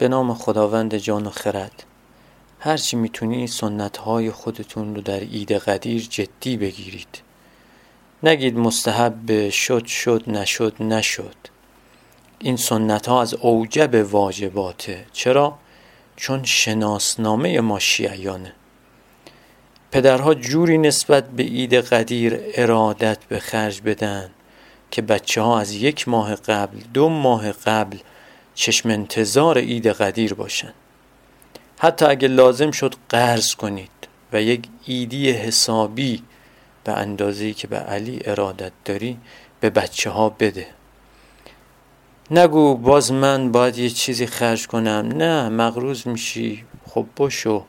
به نام خداوند جان و خرد. هرچی می‌تونی سنت های خودتون رو در عید قدیر جدی بگیرید. نگید مستحب شد شد نشد نشد. این سنت ها از اوجب واجباته. چرا؟ چون شناسنامه ما شیعیانه. پدرها جوری نسبت به عید قدیر ارادت به خرج بدن که بچه ها از یک ماه قبل دو ماه قبل چشم انتظار عید قدیر باشن. حتی اگه لازم شد قرض کنید و یک ایدی حسابی به اندازه‌ای که به علی ارادت داری به بچه ها بده. نگو باز من باید یه چیزی خرج کنم. نه مغروز میشی. خب باشو.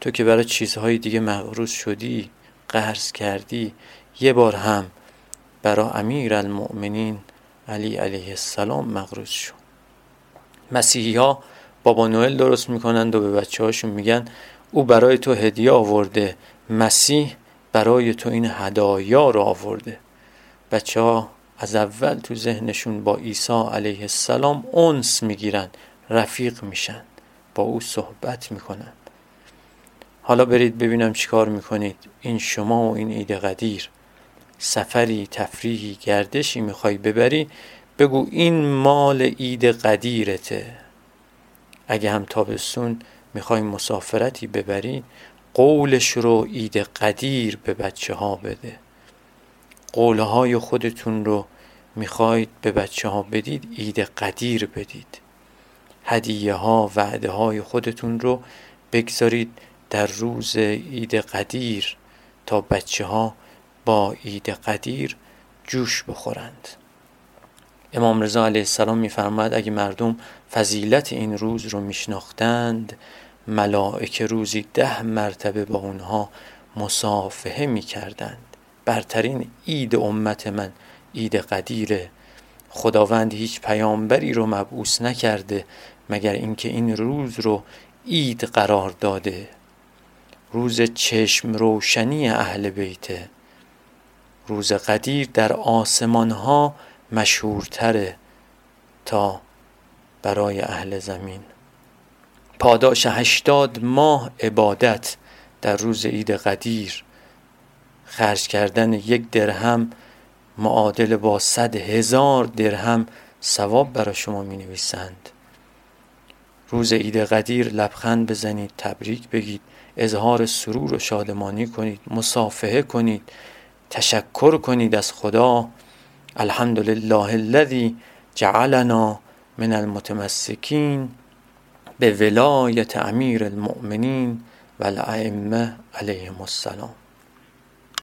تو که برای چیزهای دیگه مغروز شدی قرض کردی. یه بار هم برای امیر المؤمنین علی علیه السلام مغروز شو. مسیحی ها بابا نوئل درست می‌کنند و به بچه هاشون میگن او برای تو هدیه آورده مسیح برای تو این هدایا رو آورده. بچه ها از اول تو ذهنشون با عیسی علیه السلام اونس می‌گیرن رفیق میشن با او صحبت می‌کنن. حالا برید ببینم چیکار می‌کنید. این شما و این عید قدیر سفری تفریحی گردشی می‌خوای ببری؟ بگو این مال عید قدیرته. اگه هم تابستون می‌خوای مسافرتی ببری قولش رو عید قدیر به بچه ها بده. قولهای خودتون رو می‌خواید به بچه ها بدید عید قدیر بدید. هدیه ها وعده های خودتون رو بگذارید در روز عید قدیر تا بچه ها با عید قدیر جوش بخورند. امام رضا علیه السلام میفرماید اگه مردم فضیلت این روز رو میشناختند ملائکه روزی ده مرتبه با اونها مصافحه می‌کردند. برترین عید امت من عید قدیره خداوند هیچ پیامبری رو مبعوث نکرده مگر اینکه این روز رو عید قرار داده. روز چشم روشنی اهل بیته روز قدیر در آسمان ها مشهورتره تا برای اهل زمین. پاداش هشتاد ماه عبادت در روز عید قدیر. خرج کردن یک درهم معادل با صد هزار درهم ثواب برای شما می نویسند روز عید قدیر لبخند بزنید تبریک بگید اظهار سرور و شادمانی کنید مصافحه کنید تشکر کنید از خدا. الحمد لله الذي جعلنا من المتمسکین به ولایت امیر المؤمنین و الائمه علیهم السلام